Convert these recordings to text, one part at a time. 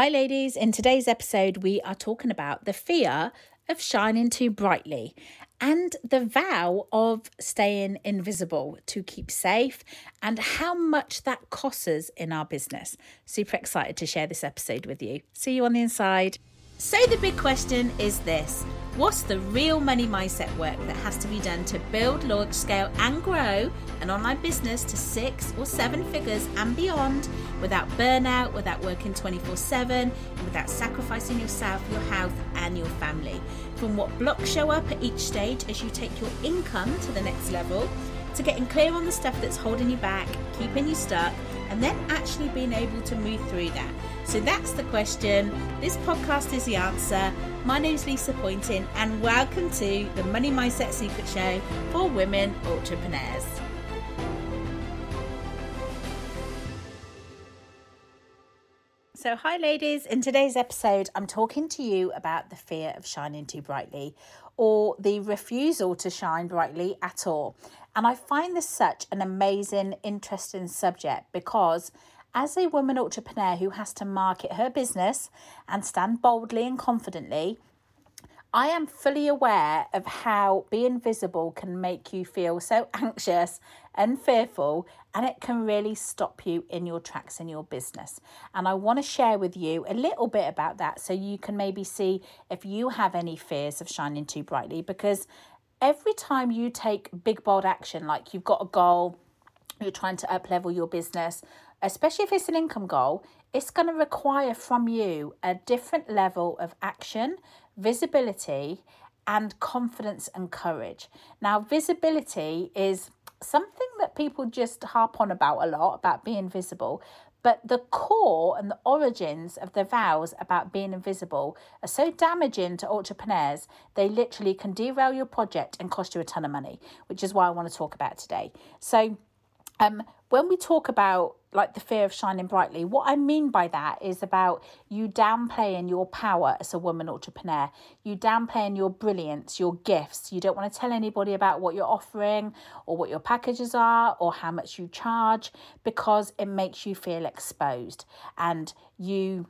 Hi, ladies. In today's episode, we are talking about the fear of shining too brightly and the vow of staying invisible to keep safe and how much that costs us in our business. Super excited to share this episode with you. See you on the inside. So, the big question is this What's the real money mindset work that has to be done to build, launch, scale, and grow an online business to six or seven figures and beyond without burnout, without working 24 7, and without sacrificing yourself, your health, and your family? From what blocks show up at each stage as you take your income to the next level, to getting clear on the stuff that's holding you back, keeping you stuck and then actually being able to move through that. So that's the question. This podcast is the answer. My name is Lisa Poynton, and welcome to the Money Mindset Secret Show for women entrepreneurs. So, hi, ladies. In today's episode, I'm talking to you about the fear of shining too brightly or the refusal to shine brightly at all. And I find this such an amazing, interesting subject because as a woman entrepreneur who has to market her business and stand boldly and confidently, I am fully aware of how being visible can make you feel so anxious and fearful, and it can really stop you in your tracks in your business. And I want to share with you a little bit about that so you can maybe see if you have any fears of shining too brightly because every time you take big, bold action, like you've got a goal, you're trying to up level your business, especially if it's an income goal, it's going to require from you a different level of action, visibility, and confidence and courage. Now, visibility is something that people just harp on about a lot about being visible, but the core and the origins of the vows about being invisible are so damaging to entrepreneurs, they literally can derail your project and cost you a ton of money, which is why I want to talk about today. So, um, when we talk about like the fear of shining brightly, what I mean by that is about you downplaying your power as a woman entrepreneur, you downplaying your brilliance, your gifts. You don't want to tell anybody about what you're offering or what your packages are or how much you charge because it makes you feel exposed and you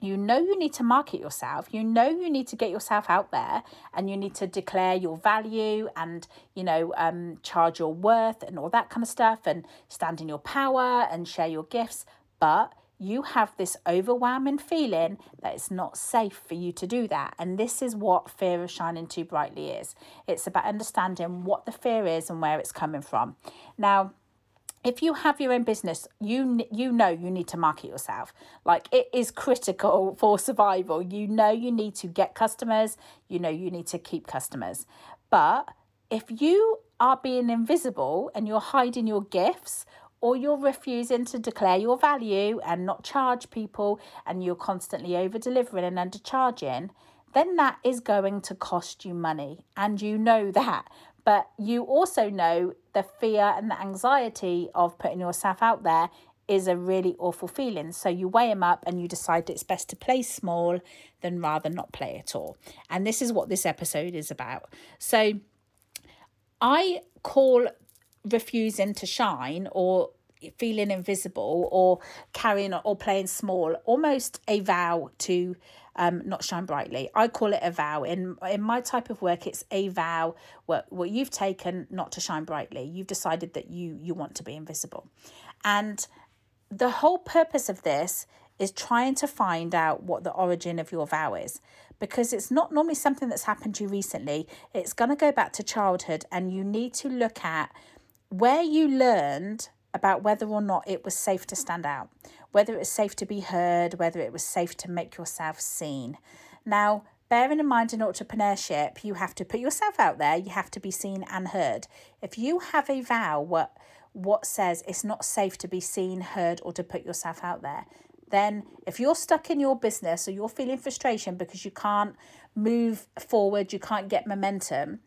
you know you need to market yourself you know you need to get yourself out there and you need to declare your value and you know um, charge your worth and all that kind of stuff and stand in your power and share your gifts but you have this overwhelming feeling that it's not safe for you to do that. And this is what fear of shining too brightly is. It's about understanding what the fear is and where it's coming from. Now, if you have your own business you you know you need to market yourself. Like it is critical for survival. You know you need to get customers. You know you need to keep customers. But if you are being invisible and you're hiding your gifts or you're refusing to declare your value and not charge people and you're constantly over delivering and undercharging then that is going to cost you money. And you know that. But you also know the fear and the anxiety of putting yourself out there is a really awful feeling. So you weigh them up and you decide it's best to play small than rather not play at all. And this is what this episode is about. So I call refusing to shine or feeling invisible or carrying or playing small almost a vow to um, not shine brightly. I call it a vow. In in my type of work, it's a vow what what you've taken not to shine brightly. You've decided that you you want to be invisible, and the whole purpose of this is trying to find out what the origin of your vow is because it's not normally something that's happened to you recently. It's going to go back to childhood, and you need to look at where you learned about whether or not it was safe to stand out, whether it was safe to be heard, whether it was safe to make yourself seen. Now, bearing in mind in entrepreneurship, you have to put yourself out there, you have to be seen and heard. If you have a vow what what says it's not safe to be seen, heard, or to put yourself out there, then if you're stuck in your business or you're feeling frustration because you can't move forward, you can't get momentum,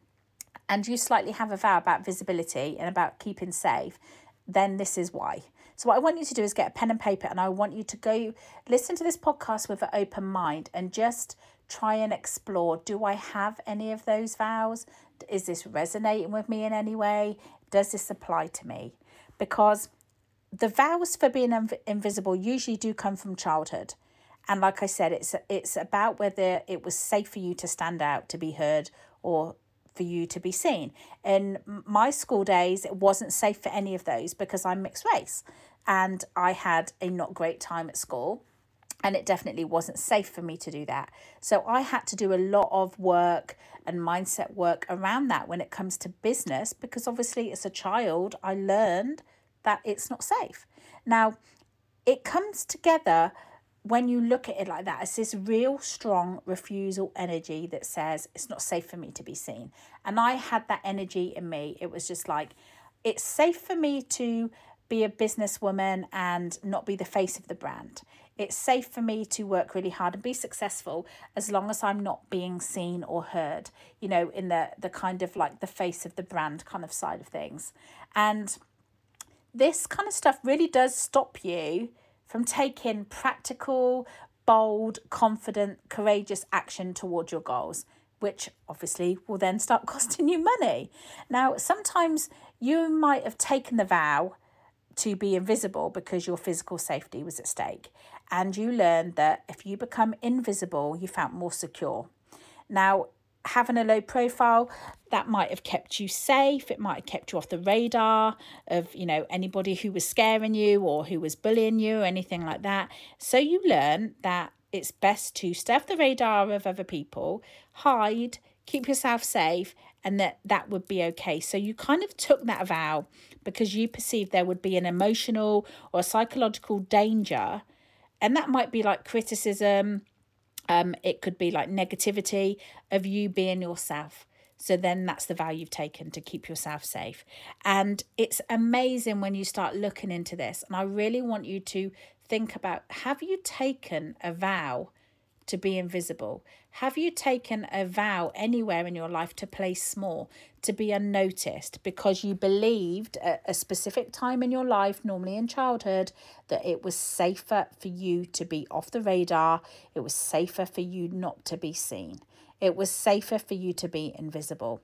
and you slightly have a vow about visibility and about keeping safe, then this is why. So, what I want you to do is get a pen and paper, and I want you to go listen to this podcast with an open mind and just try and explore do I have any of those vows? Is this resonating with me in any way? Does this apply to me? Because the vows for being inv- invisible usually do come from childhood. And like I said, it's it's about whether it was safe for you to stand out, to be heard, or for you to be seen. In my school days, it wasn't safe for any of those because I'm mixed race and I had a not great time at school and it definitely wasn't safe for me to do that. So I had to do a lot of work and mindset work around that when it comes to business because obviously as a child I learned that it's not safe. Now it comes together when you look at it like that, it's this real strong refusal energy that says it's not safe for me to be seen. And I had that energy in me. It was just like, it's safe for me to be a businesswoman and not be the face of the brand. It's safe for me to work really hard and be successful as long as I'm not being seen or heard, you know, in the the kind of like the face of the brand kind of side of things. And this kind of stuff really does stop you from taking practical, bold, confident, courageous action towards your goals, which obviously will then start costing you money. Now, sometimes you might have taken the vow to be invisible because your physical safety was at stake. And you learned that if you become invisible, you felt more secure. Now, having a low profile, that might have kept you safe. It might have kept you off the radar of, you know, anybody who was scaring you or who was bullying you or anything like that. So you learn that it's best to stay off the radar of other people, hide, keep yourself safe, and that that would be okay. So you kind of took that vow because you perceived there would be an emotional or psychological danger. And that might be like criticism. Um, it could be like negativity of you being yourself. So then that's the vow you've taken to keep yourself safe. And it's amazing when you start looking into this. And I really want you to think about have you taken a vow to be invisible? Have you taken a vow anywhere in your life to play small, to be unnoticed, because you believed at a specific time in your life, normally in childhood, that it was safer for you to be off the radar, it was safer for you not to be seen, it was safer for you to be invisible?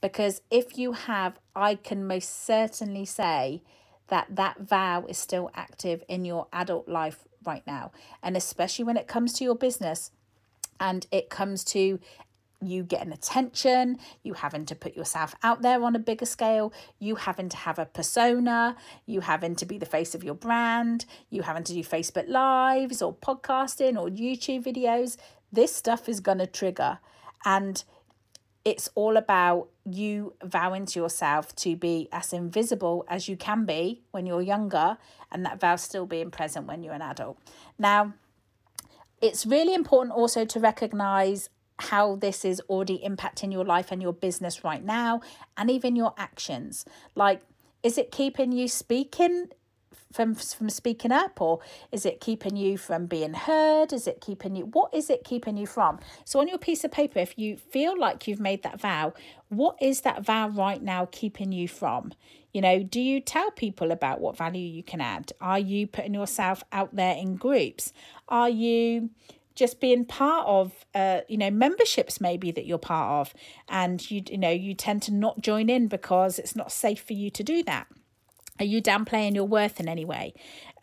Because if you have, I can most certainly say that that vow is still active in your adult life right now. And especially when it comes to your business and it comes to you getting attention, you having to put yourself out there on a bigger scale, you having to have a persona, you having to be the face of your brand, you having to do Facebook Lives or podcasting or YouTube videos. This stuff is going to trigger. And it's all about you vowing to yourself to be as invisible as you can be when you're younger, and that vow still being present when you're an adult. Now, it's really important also to recognize how this is already impacting your life and your business right now, and even your actions. Like, is it keeping you speaking from from speaking up or is it keeping you from being heard? Is it keeping you what is it keeping you from? So on your piece of paper if you feel like you've made that vow what is that vow right now keeping you from? You know do you tell people about what value you can add? Are you putting yourself out there in groups? Are you just being part of uh you know memberships maybe that you're part of? And you you know you tend to not join in because it's not safe for you to do that are you downplaying your worth in any way?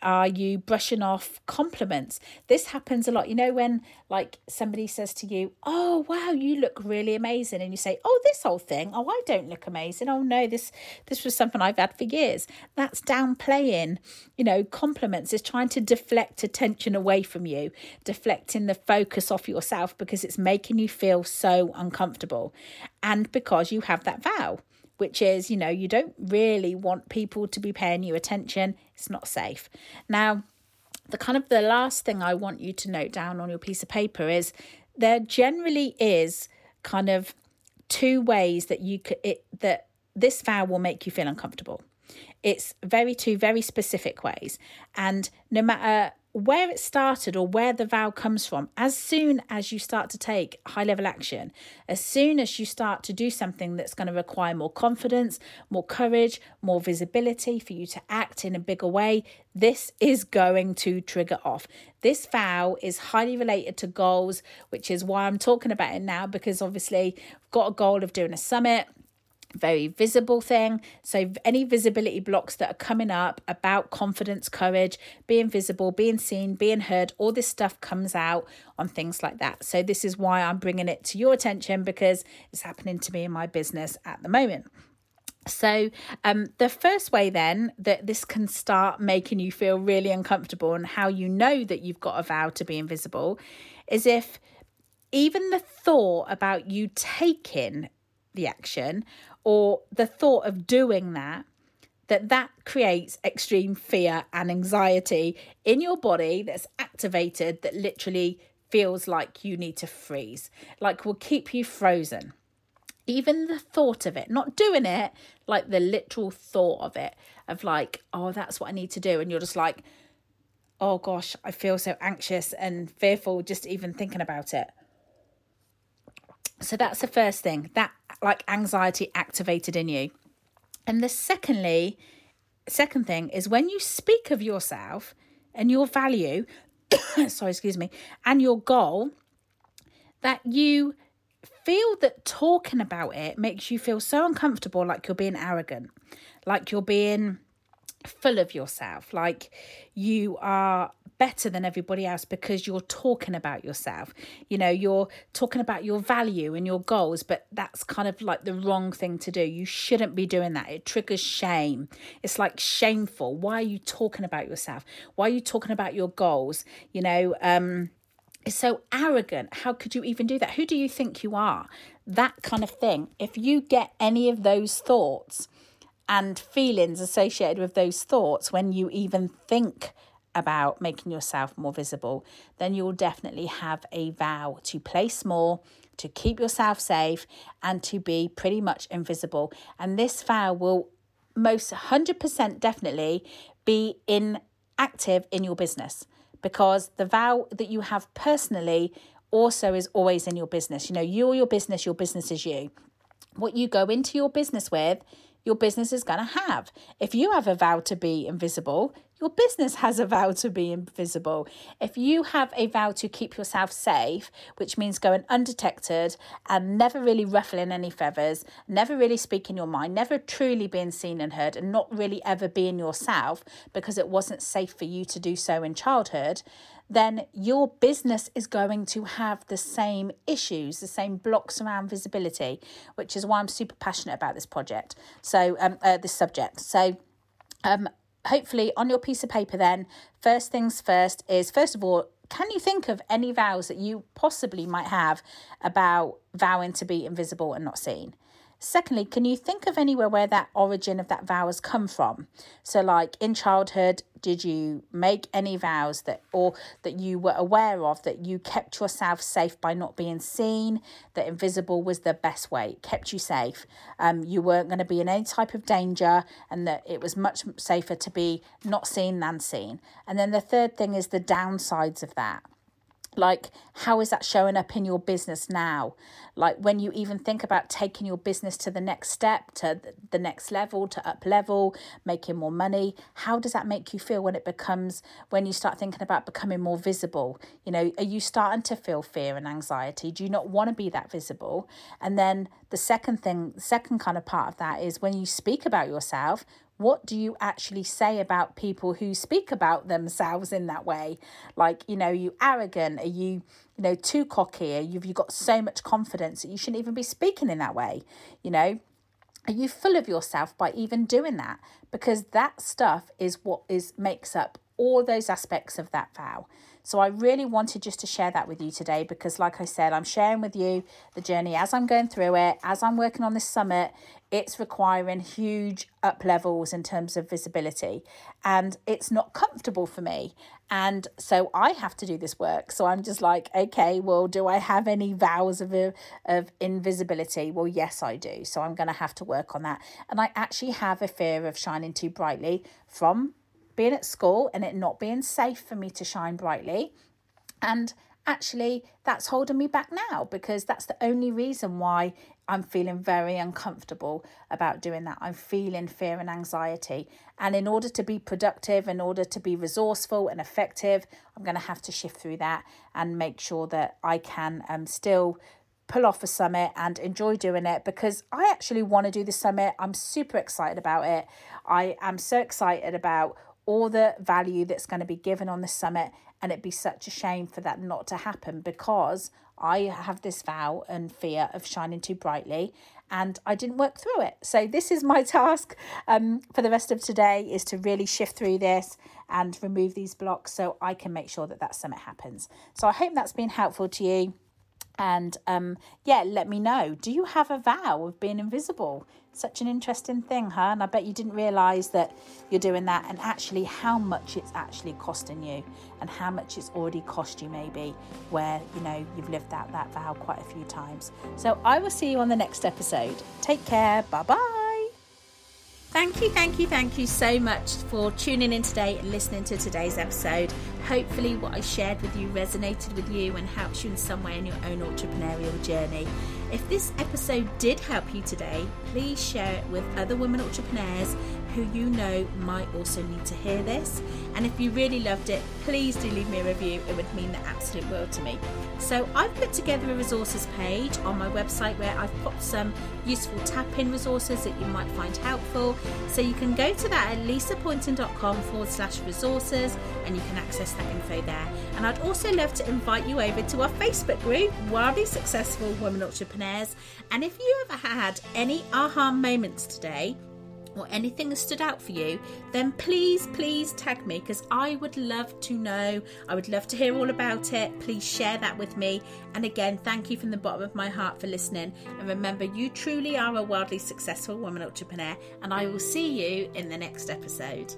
Are you brushing off compliments? This happens a lot. You know, when like somebody says to you, Oh, wow, you look really amazing. And you say, Oh, this whole thing. Oh, I don't look amazing. Oh, no, this this was something I've had for years. That's downplaying, you know, compliments is trying to deflect attention away from you, deflecting the focus off yourself because it's making you feel so uncomfortable. And because you have that vow which is, you know, you don't really want people to be paying you attention. It's not safe. Now, the kind of the last thing I want you to note down on your piece of paper is there generally is kind of two ways that you could it that this vow will make you feel uncomfortable. It's very two very specific ways. And no matter where it started or where the vow comes from, as soon as you start to take high level action, as soon as you start to do something that's going to require more confidence, more courage, more visibility for you to act in a bigger way, this is going to trigger off. This vow is highly related to goals, which is why I'm talking about it now because obviously, I've got a goal of doing a summit very visible thing. So, any visibility blocks that are coming up about confidence, courage, being visible, being seen, being heard, all this stuff comes out on things like that. So, this is why I'm bringing it to your attention because it's happening to me in my business at the moment. So, um, the first way then that this can start making you feel really uncomfortable and how you know that you've got a vow to be invisible is if even the thought about you taking the action or the thought of doing that that that creates extreme fear and anxiety in your body that's activated that literally feels like you need to freeze like will keep you frozen. Even the thought of it not doing it like the literal thought of it of like oh that's what i need to do. And you're just like oh gosh i feel so anxious and fearful just even thinking about it so that's the first thing that like anxiety activated in you. And the secondly, second thing is when you speak of yourself and your value, sorry, excuse me, and your goal, that you feel that talking about it makes you feel so uncomfortable, like you're being arrogant, like you're being full of yourself, like you are better than everybody else because you're talking about yourself. You know, you're talking about your value and your goals, but that's kind of like the wrong thing to do. You shouldn't be doing that. It triggers shame. It's like shameful. Why are you talking about yourself? Why are you talking about your goals? You know, um, it's so arrogant. How could you even do that? Who do you think you are? That kind of thing. If you get any of those thoughts and feelings associated with those thoughts when you even think about making yourself more visible, then you'll definitely have a vow to place more, to keep yourself safe, and to be pretty much invisible. And this vow will most 100% definitely be in active in your business because the vow that you have personally also is always in your business. You know, you're your business, your business is you. What you go into your business with, your business is going to have. If you have a vow to be invisible, your business has a vow to be invisible. If you have a vow to keep yourself safe, which means going undetected and never really ruffling any feathers, never really speaking your mind, never truly being seen and heard, and not really ever being yourself because it wasn't safe for you to do so in childhood, then your business is going to have the same issues, the same blocks around visibility, which is why I'm super passionate about this project. So, um, uh, this subject. So, um, hopefully on your piece of paper then first things first is first of all can you think of any vows that you possibly might have about vowing to be invisible and not seen Secondly, can you think of anywhere where that origin of that vow has come from? So, like in childhood, did you make any vows that, or that you were aware of, that you kept yourself safe by not being seen? That invisible was the best way, it kept you safe. Um, you weren't going to be in any type of danger, and that it was much safer to be not seen than seen. And then the third thing is the downsides of that like how is that showing up in your business now? Like when you even think about taking your business to the next step to the next level to up level making more money how does that make you feel when it becomes when you start thinking about becoming more visible? You know are you starting to feel fear and anxiety? Do you not want to be that visible? And then the second thing second kind of part of that is when you speak about yourself what do you actually say about people who speak about themselves in that way? Like you know you arrogant? Are you you know too cocky? You've you got so much confidence that you shouldn't even be speaking in that way? You know are you full of yourself by even doing that? Because that stuff is what is makes up all those aspects of that vow so I really wanted just to share that with you today because, like I said, I'm sharing with you the journey as I'm going through it, as I'm working on this summit. It's requiring huge up levels in terms of visibility, and it's not comfortable for me. And so I have to do this work. So I'm just like, okay, well, do I have any vows of, of invisibility? Well, yes, I do. So I'm going to have to work on that. And I actually have a fear of shining too brightly from being at school and it not being safe for me to shine brightly. And actually, that's holding me back now because that's the only reason why I'm feeling very uncomfortable about doing that. I'm feeling fear and anxiety. And in order to be productive, in order to be resourceful and effective, I'm going to have to shift through that and make sure that I can um, still pull off a summit and enjoy doing it because I actually want to do the summit. I'm super excited about it. I am so excited about all the value that's going to be given on the summit and it'd be such a shame for that not to happen because I have this vow and fear of shining too brightly and I didn't work through it. So this is my task um, for the rest of today is to really shift through this and remove these blocks so I can make sure that that summit happens. So I hope that's been helpful to you. And um, yeah, let me know. Do you have a vow of being invisible? Such an interesting thing, huh? And I bet you didn't realise that you're doing that and actually how much it's actually costing you and how much it's already cost you, maybe, where you know you've lived out that vow quite a few times. So I will see you on the next episode. Take care. Bye bye. Thank you, thank you, thank you so much for tuning in today and listening to today's episode. Hopefully, what I shared with you resonated with you and helps you in some way in your own entrepreneurial journey. If this episode did help you today, please share it with other women entrepreneurs who you know might also need to hear this. And if you really loved it, please do leave me a review. It would mean the absolute world to me. So I've put together a resources page on my website where I've put some useful tap-in resources that you might find helpful. So you can go to that at lisapoynton.com forward slash resources and you can access that info there. And I'd also love to invite you over to our Facebook group, Wildly Successful Women Entrepreneurs. And if you ever had any aha moments today, or anything that stood out for you, then please, please tag me because I would love to know. I would love to hear all about it. Please share that with me. And again, thank you from the bottom of my heart for listening. And remember, you truly are a wildly successful woman entrepreneur. And I will see you in the next episode.